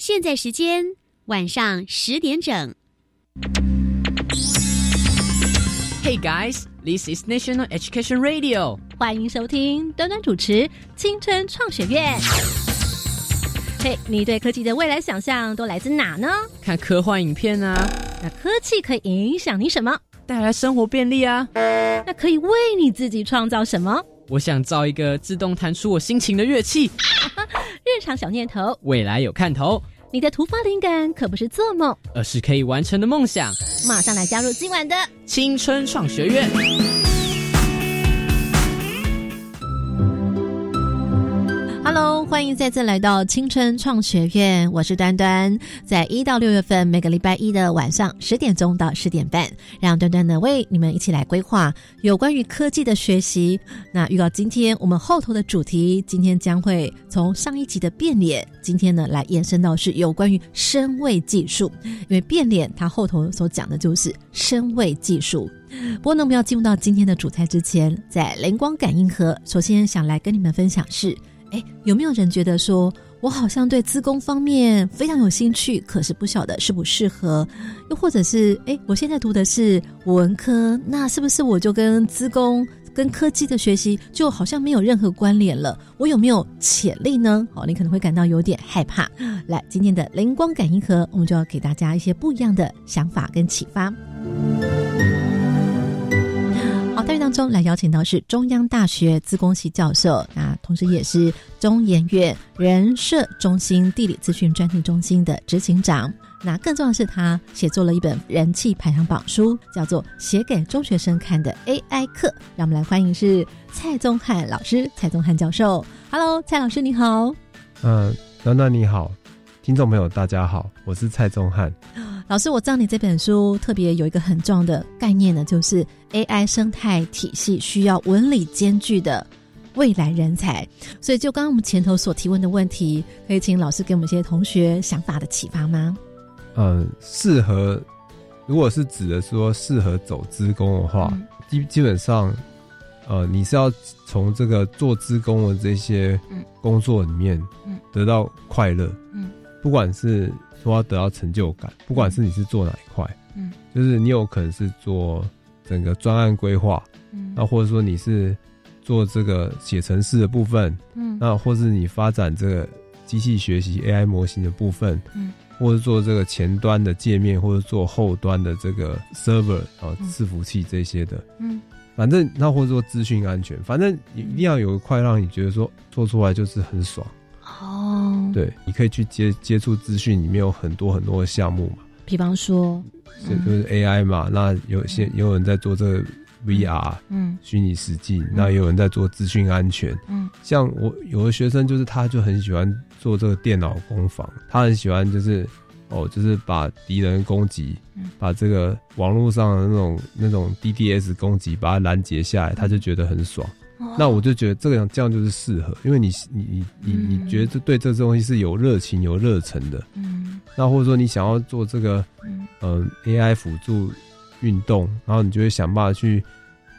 现在时间晚上十点整。Hey guys, this is National Education Radio。欢迎收听端端主持青春创学院。嘿，你对科技的未来想象都来自哪呢？看科幻影片啊，那科技可以影响你什么？带来生活便利啊。那可以为你自己创造什么？我想造一个自动弹出我心情的乐器。日常小念头，未来有看头。你的突发灵感可不是做梦，而是可以完成的梦想。马上来加入今晚的青春创学院。Hello，欢迎再次来到青春创学院，我是端端。在一到六月份，每个礼拜一的晚上十点钟到十点半，让端端呢为你们一起来规划有关于科技的学习。那预告今天我们后头的主题，今天将会从上一集的变脸，今天呢来延伸到是有关于声位技术，因为变脸它后头所讲的就是声位技术。不过呢，我们要进入到今天的主菜之前，在灵光感应盒，首先想来跟你们分享是。哎，有没有人觉得说，我好像对资工方面非常有兴趣，可是不晓得适不适合？又或者是，哎，我现在读的是文科，那是不是我就跟资工、跟科技的学习就好像没有任何关联了？我有没有潜力呢？哦，你可能会感到有点害怕。来，今天的灵光感应盒，我们就要给大家一些不一样的想法跟启发。中来邀请到是中央大学资工系教授，那同时也是中研院人社中心地理资讯专题中心的执行长。那更重要的是，他写作了一本人气排行榜书，叫做《写给中学生看的 AI 课》。让我们来欢迎是蔡宗翰老师，蔡宗翰教授。Hello，蔡老师你好。嗯，暖暖你好，听众朋友大家好，我是蔡宗翰。老师，我知道你这本书特别有一个很重要的概念呢，就是 AI 生态体系需要文理兼具的未来人才。所以，就刚刚我们前头所提问的问题，可以请老师给我们一些同学想法的启发吗？嗯，适合，如果是指的说适合走资工的话，基、基本上，呃，你是要从这个做资工的这些工作里面，得到快乐，嗯，不管是说要得到成就感，不管是你是做哪一块，嗯，就是你有可能是做整个专案规划，嗯，那或者说你是做这个写程式的部分，嗯，那或是你发展这个机器学习 AI 模型的部分，嗯，或者做这个前端的界面，或者做后端的这个 server 啊伺服器这些的，嗯，反正那或者说资讯安全，反正你一定要有一块让你觉得说做出来就是很爽。哦，对，你可以去接接触资讯，里面有很多很多的项目嘛。比方说，就就是 AI 嘛，那有些也有人在做这个 VR，嗯，虚拟实境，那也有人在做资讯安全，嗯，像我有的学生就是他就很喜欢做这个电脑攻防，他很喜欢就是哦，就是把敌人攻击，把这个网络上的那种那种 DDS 攻击把它拦截下来，他就觉得很爽。那我就觉得这样这样就是适合，因为你你你你你觉得这对这东西是有热情有热忱的，嗯，那或者说你想要做这个，嗯、AI 辅助运动，然后你就会想办法去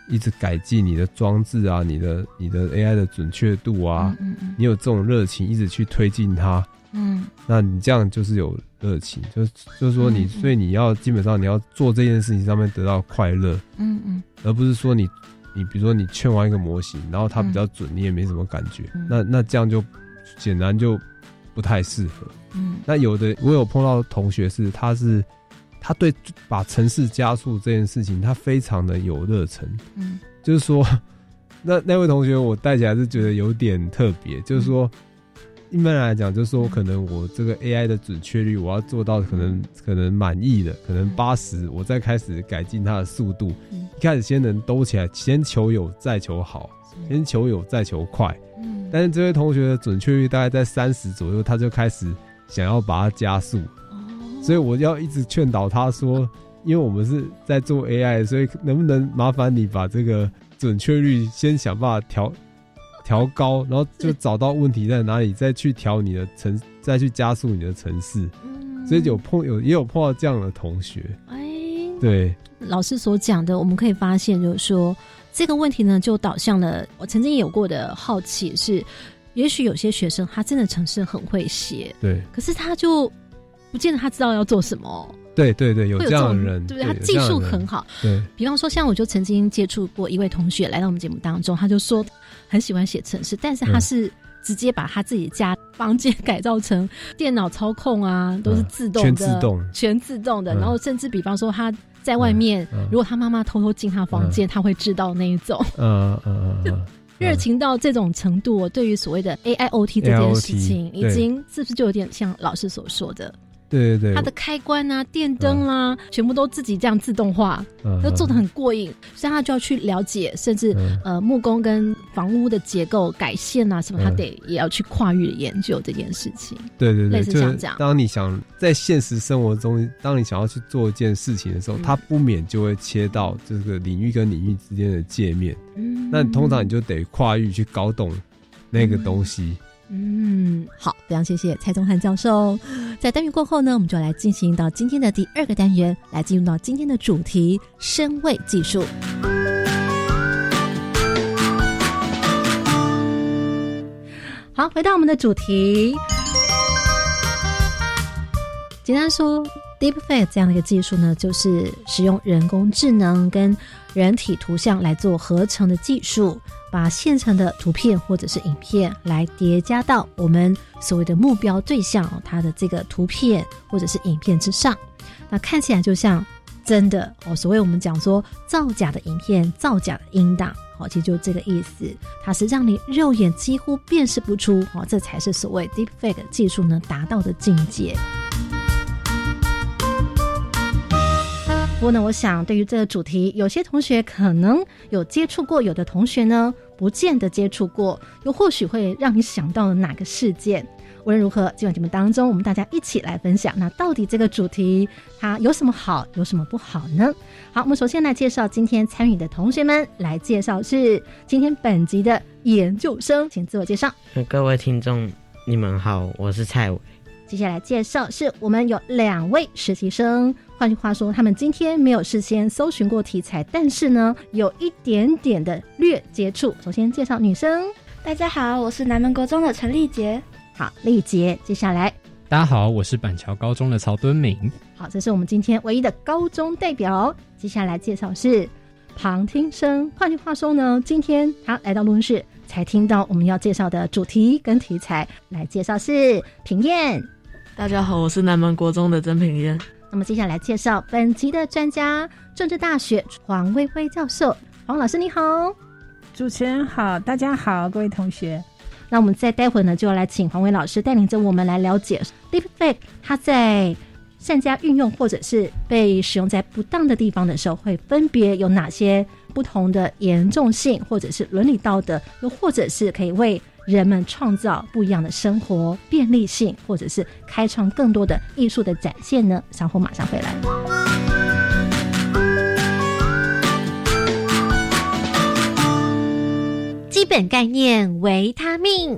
一直改进你的装置啊，你的你的 AI 的准确度啊，嗯嗯你有这种热情，一直去推进它，嗯。那你这样就是有热情，就就是说你，所以你要基本上你要做这件事情上面得到快乐，嗯嗯。而不是说你你比如说你劝完一个模型，然后它比较准，你也没什么感觉，嗯。那那这样就显然就不太适合。嗯。那有的我有碰到同学是，他是他对把城市加速这件事情，他非常的有热忱，嗯。就是说，那那位同学我带起来是觉得有点特别，就是说，一般来讲，就是说，可能我这个 AI 的准确率，我要做到可能可能满意的，可能八十，我再开始改进它的速度。嗯一开始先能兜起来，先求有，再求好，先求有，再求快。嗯但是这位同学的准确率大概在三十左右，他就开始想要把它加速，哦所以我要一直劝导他说，因为我们是在做 AI，所以能不能麻烦你把这个准确率先想办法调调高，然后就找到问题在哪里，再去调你的城，再去加速你的城市。嗯。所以有碰有也有碰到这样的同学，哎，对，老师所讲的，我们可以发现，就是说这个问题呢，就导向了我曾经有过的好奇是，也许有些学生他真的城市很会写，对。可是他就不见得他知道要做什么，对对对，有这样的人，对不对？他技术很好，对，比方说，像我就曾经接触过一位同学来到我们节目当中，他就说很喜欢写程式，但是他嗯。是直接把他自己家房间 改造成电脑操控啊，都是自动的，全自动全自动的。嗯。然后甚至比方说他在外面，嗯嗯。如果他妈妈偷偷进他房间，他会知道那一种。嗯嗯嗯嗯，热情到这种程度，对于所谓的 AIoT 这件事情已经是不是就有点像老师所说的，对对对，它的开关啊、电灯啦、全部都自己这样自动化，嗯。都做的很过瘾，所以他就要去了解，甚至、嗯。呃木工跟房屋的结构改线啊什么，嗯。他得也要去跨域的研究这件事情。对对对，类似就是像这样。当你想在现实生活中，当你想要去做一件事情的时候，嗯。它不免就会切到这个领域跟领域之间的界面。嗯。那通常你就得跨域去搞懂那个东西。嗯，嗯好，非常谢谢蔡宗翰教授。在单元过后呢，我们就来进行到今天的第二个单元，来进入到今天的主题——声位技术。好，回到我们的主题。简单说，Deepfake 这样的一个技术呢，就是使用人工智能跟人体图像来做合成的技术，把现成的图片或者是影片来叠加到我们所谓的目标对象，它的这个图片或者是影片之上，那看起来就像真的哦。所谓我们讲说造假的影片、造假的音档，哦，其实就这个意思，它是让你肉眼几乎辨识不出哦，这才是所谓 Deepfake 技术呢达到的境界。不过呢，我想对于这个主题，有些同学可能有接触过，有的同学呢不见得接触过，又或许会让你想到了哪个事件。无论如何，今晚节目当中，我们大家一起来分享，那到底这个主题它有什么好，有什么不好呢？好，我们首先来介绍今天参与的同学们，来介绍是今天本集的研究生，请自我介绍。各位听众，你们好，我是蔡伟。接下来介绍是我们有两位实习生，换句话说，他们今天没有事先搜寻过题材，但是呢，有一点点的略接触。首先介绍女生，大家好，我是南门国中的陈丽杰。好，丽杰。接下来，大家好，我是板桥高中的曹敦明。好，这是我们今天唯一的高中代表。接下来介绍是旁听生，换句话说呢，今天他来到录音室才听到我们要介绍的主题跟题材。来介绍是平燕。大家好，我是南门国中的曾品燕。那么接下来介绍本集的专家，政治大学黄薇薇教授。黄老师你好，主持人好，大家好，各位同学。那我们再待会呢，就要来请黄薇老师带领着我们来了解 Deepfake 它在善加运用或者是被使用在不当的地方的时候，会分别有哪些不同的严重性，或者是伦理道德，又或者是可以为人们创造不一样的生活便利性，或者是开创更多的艺术的展现呢？稍后马上回来。基本概念：维他命。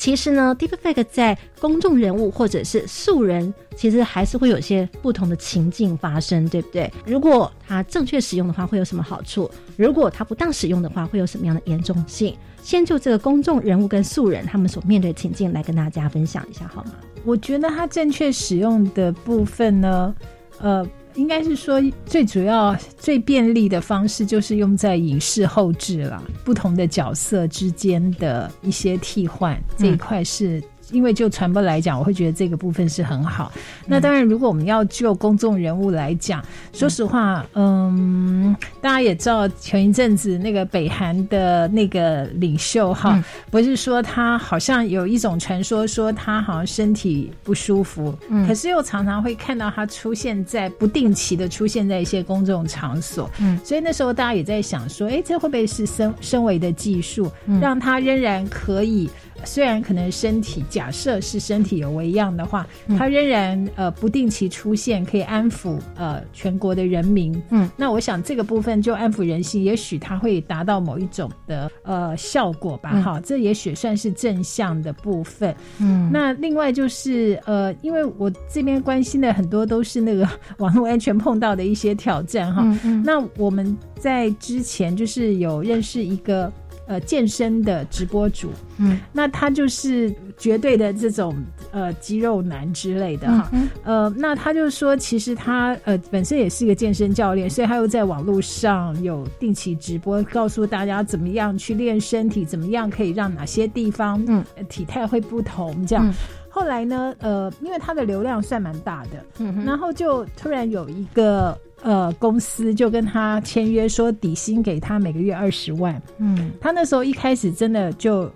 其实呢，Deepfake 在公众人物或者是素人，其实还是会有些不同的情境发生，对不对？如果它正确使用的话，会有什么好处？如果它不当使用的话，会有什么样的严重性？先就这个公众人物跟素人他们所面对的情境来跟大家分享一下，好吗？我觉得它正确使用的部分呢，呃，应该是说最主要、最便利的方式就是用在影视后置了，不同的角色之间的一些替换、这一块是。因为就传播来讲，我会觉得这个部分是很好。那当然，如果我们要就公众人物来讲，说实话，嗯，大家也知道，前一阵子那个北韩的那个领袖哈，嗯。不是说他好像有一种传说，说他好像身体不舒服，嗯。可是又常常会看到他出现在不定期的出现在一些公众场所，嗯。所以那时候大家也在想说，哎，这会不会是身身为的技术，嗯。让他仍然可以虽然可能身体假设是身体有微恙的话，它仍然呃不定期出现，可以安抚呃全国的人民。嗯，那我想这个部分就安抚人心，也许它会达到某一种的呃效果吧。哈，这也许算是正向的部分。嗯，那另外就是呃，因为我这边关心的很多都是那个 网络安全碰到的一些挑战哈。嗯那我们在之前就是有认识一个。呃，健身的直播主，嗯，那他就是绝对的这种呃肌肉男之类的哈，呃，那他就说，其实他呃本身也是一个健身教练，所以他又在网络上有定期直播，告诉大家怎么样去练身体，怎么样可以让哪些地方嗯。体态会不同这样。后来呢，呃，因为他的流量算蛮大的，嗯，然后就突然有一个。呃，公司就跟他签约，说底薪给他每个月二十万。嗯，他那时候一开始真的就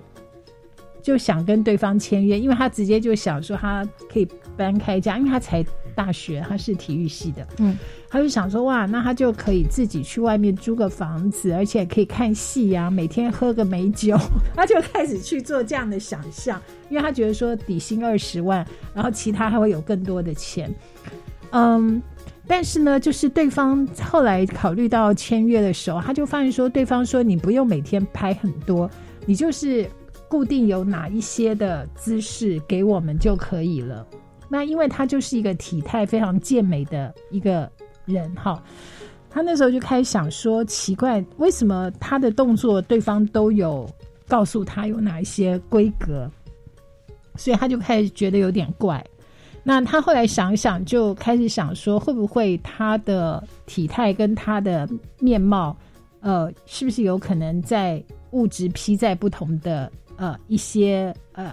就想跟对方签约，因为他直接就想说他可以搬开家，因为他才大学，他是体育系的。嗯，他就想说哇，那他就可以自己去外面租个房子，而且可以看戏呀，每天喝个美酒。他就开始去做这样的想象，因为他觉得说底薪二十万，然后其他还会有更多的钱。嗯。但是呢，就是对方后来考虑到签约的时候，他就发现说，对方说你不用每天拍很多，你就是固定有哪一些的姿势给我们就可以了。那因为他就是一个体态非常健美的一个人哈，他那时候就开始想说，奇怪，为什么他的动作对方都有告诉他有哪一些规格，所以他就开始觉得有点怪。那他后来想想，就开始想说，会不会他的体态跟他的面貌，呃，是不是有可能在物质披在不同的呃一些呃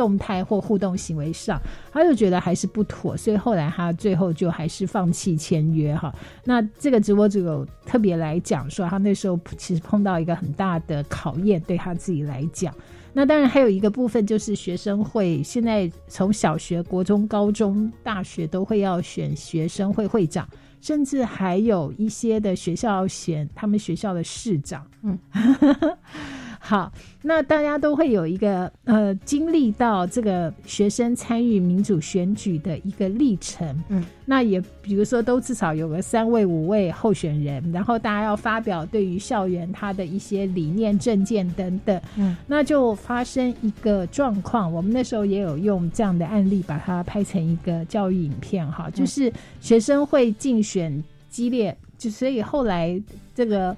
动态或互动行为上，他就觉得还是不妥，所以后来他最后就还是放弃签约哈。那这个直播主有特别来讲说，他那时候其实碰到一个很大的考验，对他自己来讲。那当然还有一个部分就是学生会，现在从小学、国中、高中、大学都会要选学生会会长，甚至还有一些的学校要选他们学校的市长。嗯。好，那大家都会有一个呃经历到这个学生参与民主选举的一个历程，嗯，那也比如说都至少有个三位五位候选人，然后大家要发表对于校园他的一些理念、政见等等，嗯，那就发生一个状况，我们那时候也有用这样的案例把它拍成一个教育影片，哈，就是学生会竞选激烈，就所以后来这个。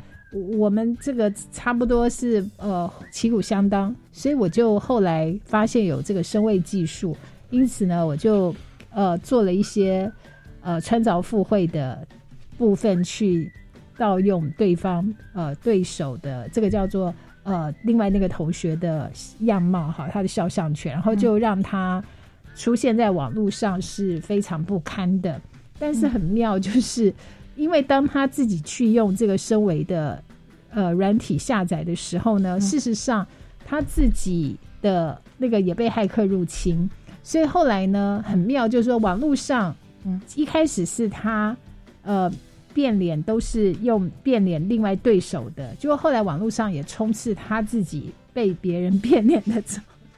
我们这个差不多是呃旗鼓相当，所以我就后来发现有这个声位技术，因此呢，我就呃做了一些呃穿凿附会的部分去盗用对方呃对手的这个叫做呃另外那个同学的样貌哈，他的肖像权，然后就让他出现在网络上是非常不堪的，但是很妙就是。因为当他自己去用这个声维的呃软体下载的时候呢，事实上他自己的那个也被骇客入侵，所以后来呢很妙，就是说网络上，嗯，一开始是他呃变脸都是用变脸另外对手的，结果后来网络上也充斥他自己被别人变脸的，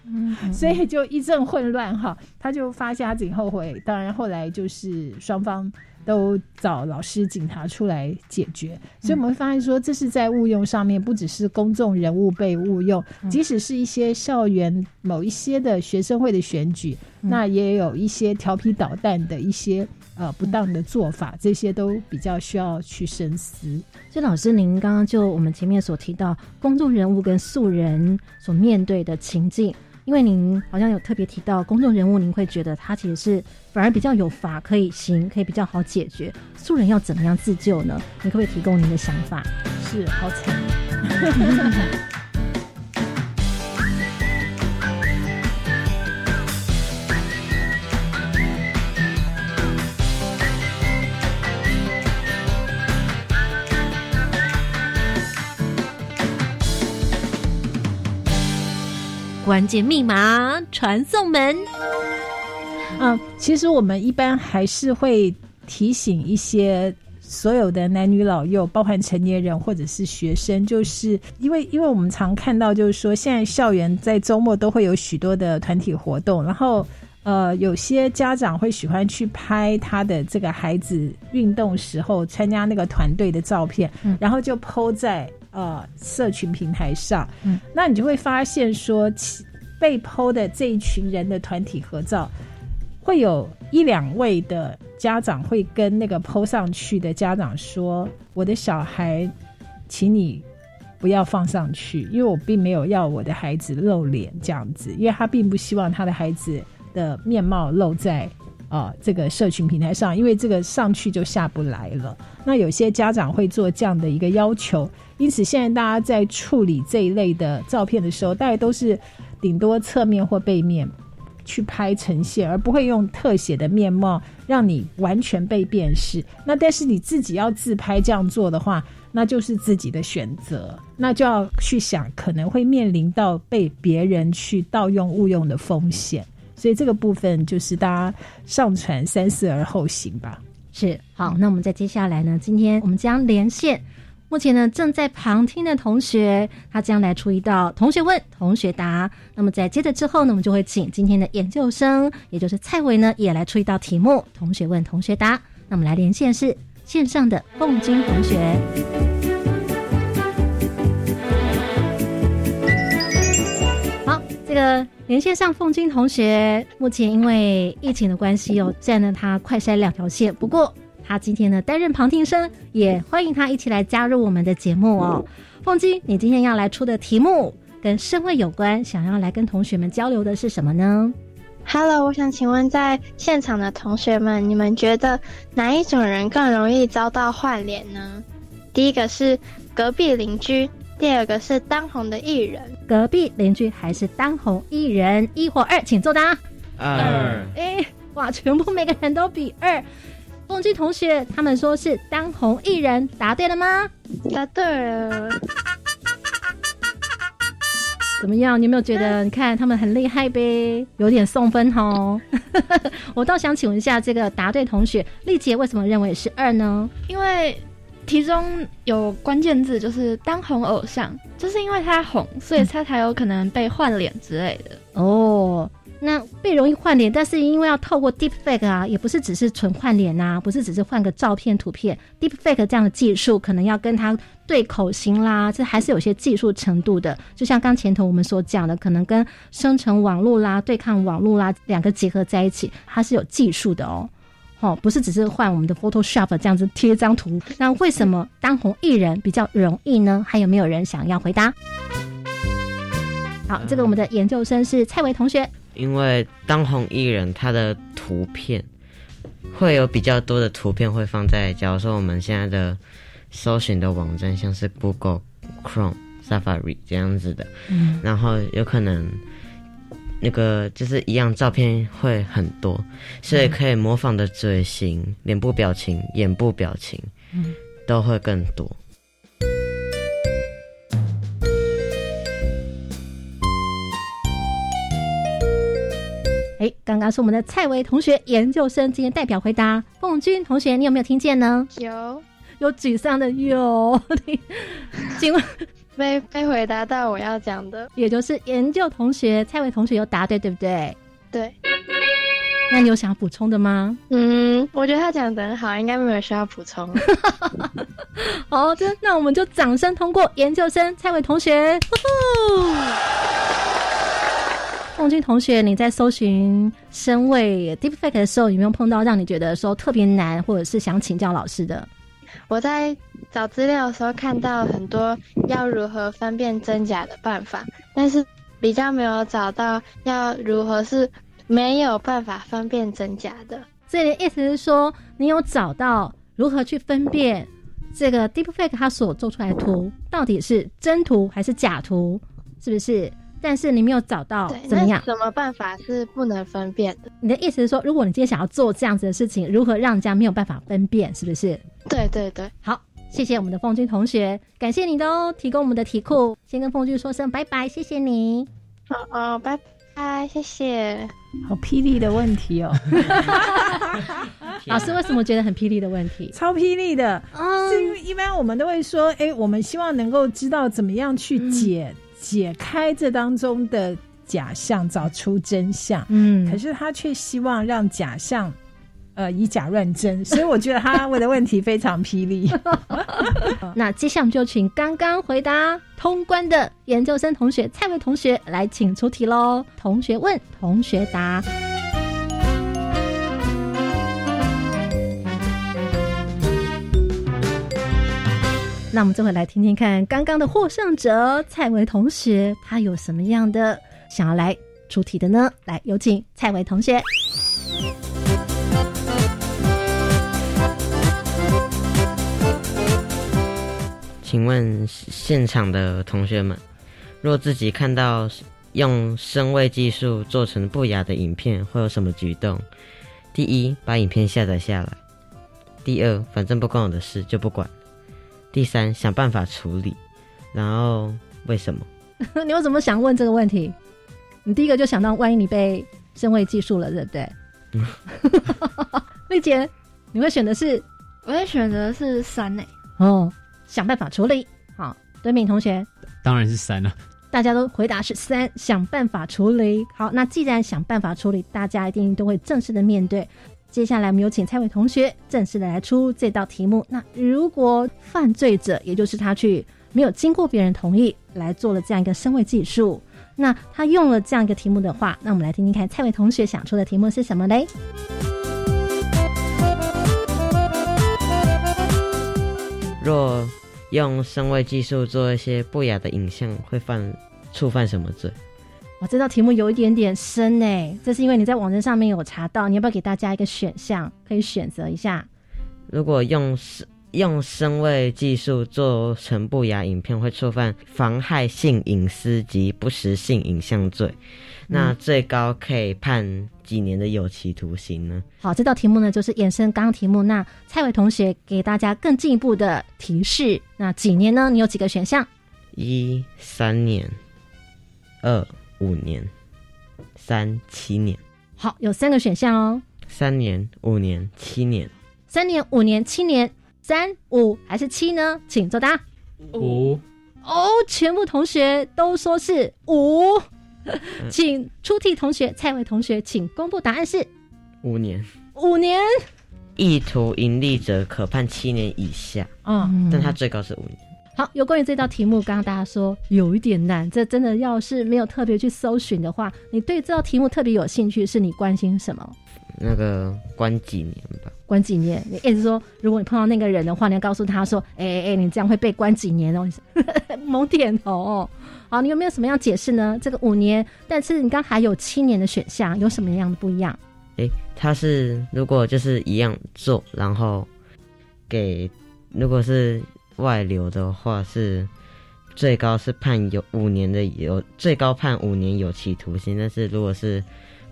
嗯，所以就一阵混乱哈，他就发现他自己后悔，当然后来就是双方。都找老师、警察出来解决，所以我们会发现说，这是在误用上面，不只是公众人物被误用，即使是一些校园某一些的学生会的选举，那也有一些调皮捣蛋的一些呃不当的做法，这些都比较需要去深思。所以，老师，您刚刚就我们前面所提到，公众人物跟素人所面对的情境。因为您好像有特别提到公众人物，您会觉得他其实是反而比较有法可以行，可以比较好解决。素人要怎么样自救呢？你可不可以提供您的想法？是，好惨。关键密码传送门。嗯，其实我们一般还是会提醒一些所有的男女老幼，包含成年人或者是学生，就是因为因为我们常看到，就是说现在校园在周末都会有许多的团体活动，然后呃，有些家长会喜欢去拍他的这个孩子运动时候参加那个团队的照片，然后就 PO 在呃社群平台上，嗯，那你就会发现说，被 PO 的这一群人的团体合照。会有一两位的家长会跟那个 PO 上去的家长说：“我的小孩，请你不要放上去，因为我并没有要我的孩子露脸这样子，因为他并不希望他的孩子的面貌露在啊这个社群平台上，因为这个上去就下不来了。那有些家长会做这样的一个要求，因此现在大家在处理这一类的照片的时候，大概都是顶多侧面或背面。”去拍呈现，而不会用特写的面貌让你完全被辨识。那但是你自己要自拍这样做的话，那就是自己的选择，那就要去想可能会面临到被别人去盗用误用的风险。所以这个部分就是大家上传三思而后行吧。是好，那我们在接下来呢，今天我们将连线。目前呢，正在旁听的同学，他将来出一道同学问、同学答。那么在接着之后呢，我们就会请今天的研究生，也就是蔡伟呢，也来出一道题目，同学问、同学答。那我们来连线是线上的凤君同学。好，这个连线上凤君同学，目前因为疫情的关系哦，占了他快筛两条线。不过。他今天呢担任旁听生，也欢迎他一起来加入我们的节目哦。凤金，你今天要来出的题目跟身位有关，想要来跟同学们交流的是什么呢？Hello，我想请问在现场的同学们，你们觉得哪一种人更容易遭到换脸呢？第一个是隔壁邻居，第二个是当红的艺人。隔壁邻居还是当红艺人？一或二，请作答。二。哎，哇，全部每个人都比二。凤姬同学，他们说是当红艺人，答对了吗？答对了。怎么样？你有没有觉得？你看他们很厉害呗，有点送分哦。我倒想请问一下，这个答对同学丽姐为什么认为是二呢？因为其中有关键字，就是当红偶像，就是因为他红，所以他才有可能被换脸之类的。哦。那被容易换脸，但是因为要透过 deep fake 啊，也不是只是纯换脸呐，不是只是换个照片图片，deep fake 这样的技术可能要跟他对口型啦，这还是有些技术程度的。就像刚前头我们所讲的，可能跟生成网络啦、对抗网络啦两个结合在一起，它是有技术的哦。哦，不是只是换我们的 Photoshop 这样子贴张图。那为什么当红艺人比较容易呢？还有没有人想要回答？好，这个我们的研究生是蔡维同学。因为当红艺人，他的图片会有比较多的图片会放在，假如说我们现在的搜寻的网站，像是 Google、Chrome、Safari 这样子的，嗯，然后有可能那个就是一样照片会很多，所以可以模仿的嘴型、脸部表情、眼部表情，嗯，都会更多。哎，刚刚是我们的蔡维同学，研究生今天代表回答。凤君同学，你有没有听见呢？有，有沮丧的有。请问没没回答到我要讲的，也就是研究同学蔡伟同学有答对，对不对？对。那你有想要补充的吗？嗯，我觉得他讲的很好，应该没有需要补充。好的，那我们就掌声通过研究生蔡伟同学。凤君同学，你在搜寻身位 deepfake 的时候，有没有碰到让你觉得说特别难，或者是想请教老师的？我在找资料的时候看到很多要如何分辨真假的办法，但是比较没有找到要如何是没有办法分辨真假的。所以意思是说，你有找到如何去分辨这个 deepfake 它所做出来的图到底是真图还是假图，是不是？但是你没有找到怎么样？什么办法是不能分辨的？你的意思是说，如果你今天想要做这样子的事情，如何让人家没有办法分辨？是不是？对对对，好，谢谢我们的凤君同学，感谢你的哦，提供我们的题库。先跟凤君说声拜拜，谢谢你。好哦，拜拜，谢谢。好霹雳的问题哦！老师为什么觉得很霹雳的问题？超霹雳的，是因为一般我们都会说，哎，我们希望能够知道怎么样去解解开这当中的假象，找出真相。嗯，可是他却希望让假象。呃，以假乱真，所以我觉得他问的问题非常霹雳。那接下来就请刚刚回答通关的研究生同学蔡伟同学来请出题喽。同学问，同学答。那我们这回来听听看，刚刚的获胜者蔡伟同学，他有什么样的想要来出题的呢？来，有请蔡伟同学。请问现场的同学们，若自己看到用声位技术做成不雅的影片，会有什么举动？第一，把影片下载下来；第二，反正不关我的事，就不管；第三，想办法处理。然后为什么？你为什么想问这个问题？你第一个就想到，万一你被身位技术了，对不对？丽姐，你会选的是？我会选择是三呢。哦。想办法处理。好，敦敏同学，当然是三了。大家都回答是三，想办法处理。好，那既然想办法处理，大家一定都会正式的面对。接下来，我们有请蔡伟同学正式的来出这道题目。那如果犯罪者，也就是他去没有经过别人同意来做了这样一个身位技术，那他用了这样一个题目的话，那我们来听听看蔡伟同学想出的题目是什么嘞？若用声位技术做一些不雅的影像，会犯触犯什么罪？我这道题目有一点点深呢，这是因为你在网站上面有查到，你要不要给大家一个选项，可以选择一下？如果用声用声位技术做成不雅影片，会触犯妨害性隐私及不实性影像罪。那最高可以判几年的有期徒刑呢？好，这道题目呢就是衍生刚刚题目。那蔡伟同学给大家更进一步的提示，那几年呢？你有几个选项？一三年，二五年，三七年。好，有三个选项哦。三年、五年、七年。三年、五年、七年，三五还是七呢？请作答。五。哦，全部同学都说是五。请出题同学蔡伟同学，请公布答案是五年。五年，意图盈利者可判七年以下。嗯，但他最高是五年。好，有关于这道题目，刚刚大家说有一点难，这真的要是没有特别去搜寻的话，你对这道题目特别有兴趣，是你关心什么？那个关几年吧？关几年？你意思说，如果你碰到那个人的话，你要告诉他说：“哎哎哎，你这样会被关几年哦？” 猛点头哦。好，你有没有什么样解释呢？这个五年，但是你刚还有七年的选项，有什么样的不一样？哎，他是如果就是一样做，然后给如果是外流的话，是最高是判有五年的有最高判五年有期徒刑。但是如果是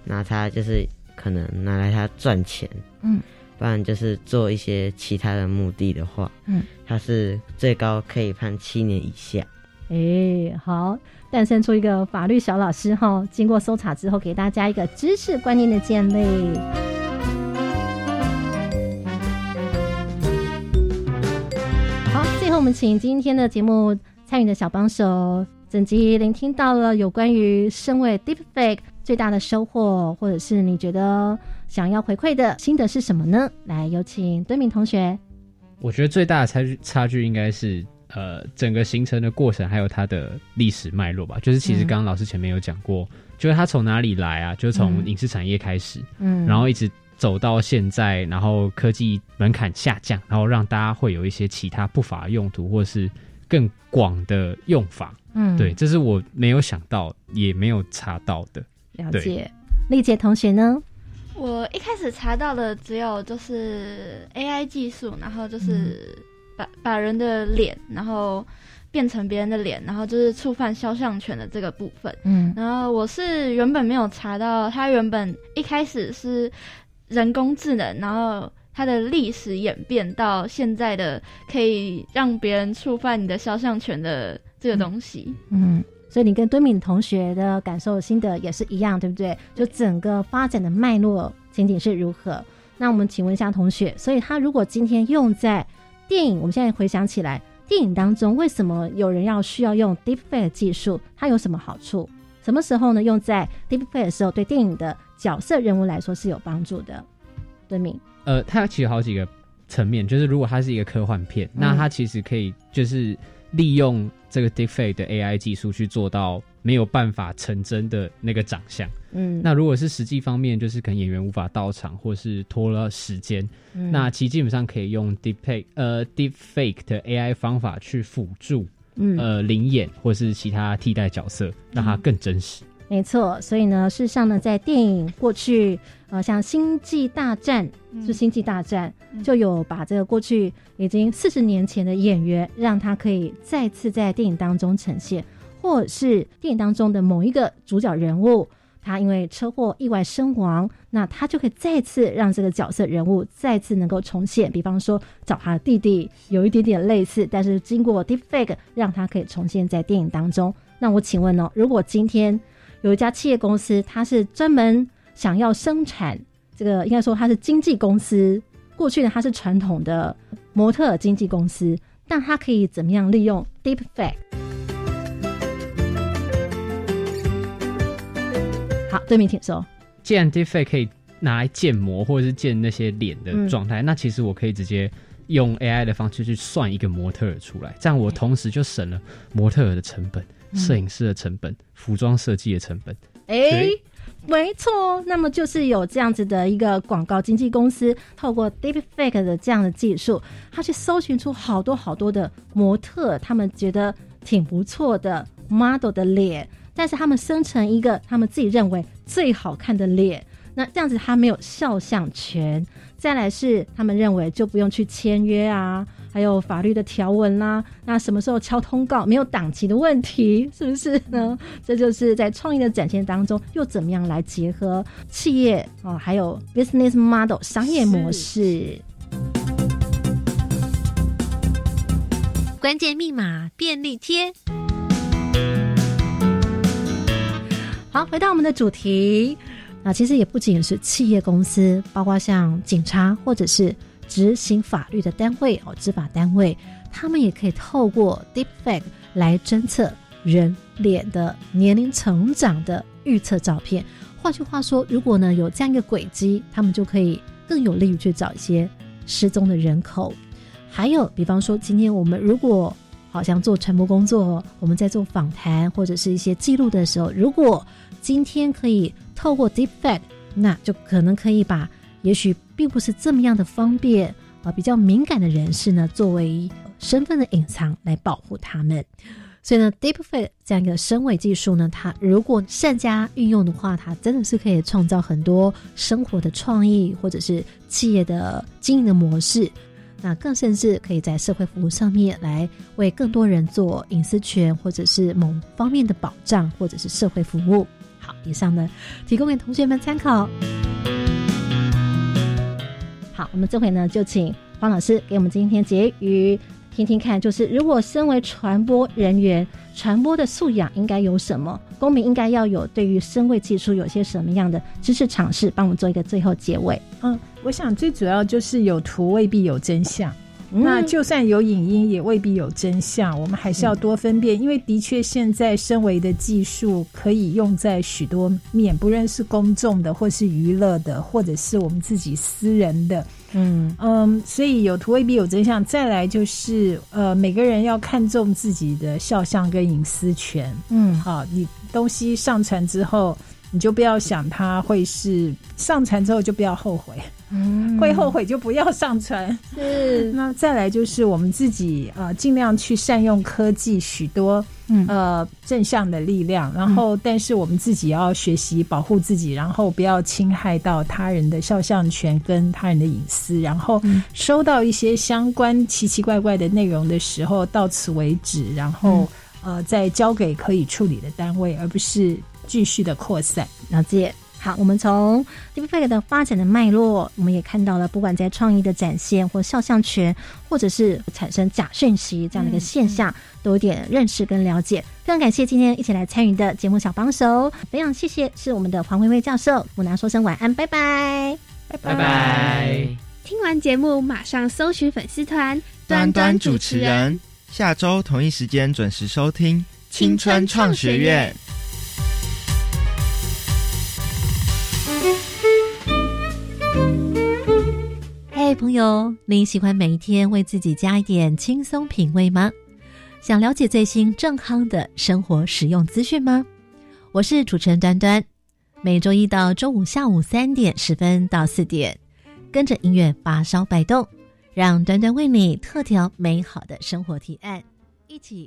拿它就是可能拿来他赚钱，嗯，不然就是做一些其他的目的的话，嗯，他是最高可以判七年以下。哎，好，诞生出一个法律小老师哈。经过搜查之后，给大家一个知识观念的建立。我们请今天的节目参与的小帮手，整集聆听到了有关于身为 Deepfake 最大的收获，或者是你觉得想要回馈的心得是什么呢？来，有请敦明同学。我觉得最大的差距差距应该是。呃，整个形成的过程还有它的历史脉络吧，就是其实刚刚老师前面有讲过，就是它从哪里来啊？就是从影视产业开始，嗯，然后一直走到现在，然后科技门槛下降，然后让大家会有一些其他不法用途，或是更广的用法，嗯，对，这是我没有想到，也没有查到的。了解，丽姐同学呢？我一开始查到的只有就是 AI 技术，然后就是。把把人的脸，然后变成别人的脸，然后就是触犯肖像权的这个部分。嗯，然后我是原本没有查到，它原本一开始是人工智能，然后它的历史演变到现在的可以让别人触犯你的肖像权的这个东西。嗯，所以你跟敦敏同学的感受心得也是一样，对不对？就整个发展的脉络情景是如何？那我们请问一下同学，所以他如果今天用在电影，我们现在回想起来，电影当中为什么有人要需要用 deepfake 技术？它有什么好处？什么时候呢？用在 deepfake 的时候，对电影的角色人物来说是有帮助的。对敏，呃，它其实好几个层面，就是如果它是一个科幻片，那它其实可以就是利用。这个 deepfake 的 AI 技术去做到没有办法成真的那个长相，嗯，那如果是实际方面，就是可能演员无法到场，或是拖了时间，那其基本上可以用 deepfake 呃 deepfake 的 AI 方法去辅助，嗯，呃，灵眼或是其他替代角色，让它更真实。没错，所以呢，事实上呢，在电影过去，呃，像《星际大战》是《星际大战》，就有把这个过去已经四十年前的演员，让他可以再次在电影当中呈现，或是电影当中的某一个主角人物，他因为车祸意外身亡，那他就可以再次让这个角色人物再次能够重现。比方说，找他的弟弟有一点点类似，但是经过 deepfake 让他可以重现在电影当中。那我请问呢，如果今天有一家企业公司，它是专门想要生产这个，应该说它是经纪公司。过去呢，它是传统的模特经纪公司，但它可以怎么样利用 Deepfake？对面挺瘦。既然 Deep Fake 可以拿来建模或者是建那些脸的状态，那其实我可以直接用 AI 的方式去算一个模特出来，这样我同时就省了模特的成本。摄影师的成本、服装设计的成本，哎，没错。那么就是有这样子的一个广告经纪公司，透过 Deepfake 的这样的技术，他去搜寻出好多好多的模特，他们觉得挺不错的 model 的脸，但是他们生成一个他们自己认为最好看的脸，那这样子他没有肖像权。再来是他们认为就不用去签约啊。还有法律的条文啦，那什么时候敲通告没有档期的问题，是不是呢？这就是在创意的展现当中，又怎么样来结合企业啊，还有 business model 商业模式？关键密码便利贴。好，回到我们的主题，那其实也不仅是企业公司，包括像警察或者是。执行法律的单位哦，执法单位，他们也可以透过 Deepfake 来侦测人脸的年龄成长的预测照片。换句话说，如果呢有这样一个轨迹，他们就可以更有利于去找一些失踪的人口。还有，比方说，今天我们如果好像做传播工作，我们在做访谈或者是一些记录的时候，如果今天可以透过 Deepfake，那就可能可以把。也许并不是这么样的方便啊，比较敏感的人士呢，作为身份的隐藏来保护他们。所以呢，Deepfake 这样一个声伪技术呢，它如果善加运用的话，它真的是可以创造很多生活的创意，或者是企业的经营的模式。那更甚至可以在社会服务上面来为更多人做隐私权或者是某方面的保障，或者是社会服务。好，以上呢，提供给同学们参考。好，我们这回呢，就请黄老师给我们今天结语，听听看，就是如果身为传播人员，传播的素养应该有什么？公民应该要有对于声位技术有些什么样的知识尝试？帮我们做一个最后结尾。嗯，我想最主要就是有图未必有真相。那就算有影音，也未必有真相。我们还是要多分辨，因为的确现在身为的技术可以用在许多面，不论是公众的，或是娱乐的，或者是我们自己私人的。嗯嗯，所以有图未必有真相。再来就是呃，每个人要看重自己的肖像跟隐私权。嗯，好，你东西上传之后，你就不要想它会是上传之后就不要后悔。会后悔就不要上传。是，那再来就是我们自己呃，尽量去善用科技，许多呃正向的力量。然后，但是我们自己要学习保护自己，然后不要侵害到他人的肖像权跟他人的隐私。然后收到一些相关奇奇怪怪的内容的时候，到此为止。然后呃，再交给可以处理的单位，而不是继续的扩散。了解。好，我们从 Deepfake 的发展的脉络，我们也看到了，不管在创意的展现，或肖像权，或者是产生假讯息这样的一个现象，都有点认识跟了解。非常感谢今天一起来参与的节目小帮手，非常谢谢是我们的黄薇薇教授，我拿说声晚安，拜拜，拜拜。听完节目马上搜寻粉丝团端端主持人，下周同一时间准时收听青春创学院。朋友，你喜欢每一天为自己加一点轻松品味吗？想了解最新健康的生活实用资讯吗？我是主持人端端，每周一到周五下午三点十分到四点，跟着音乐发烧摆动，让端端为你特调美好的生活提案，一起。